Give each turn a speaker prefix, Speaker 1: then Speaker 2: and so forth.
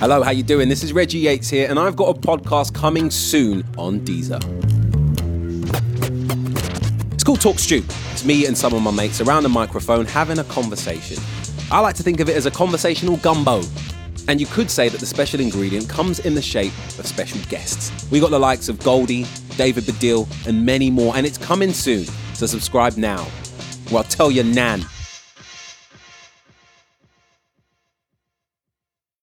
Speaker 1: Hello, how you doing? This is Reggie Yates here, and I've got a podcast coming soon on Deezer. It's called Talk Stew. It's me and some of my mates around a microphone having a conversation. I like to think of it as a conversational gumbo. And you could say that the special ingredient comes in the shape of special guests. We got the likes of Goldie, David Baddiel, and many more, and it's coming soon. So subscribe now. Well, tell your nan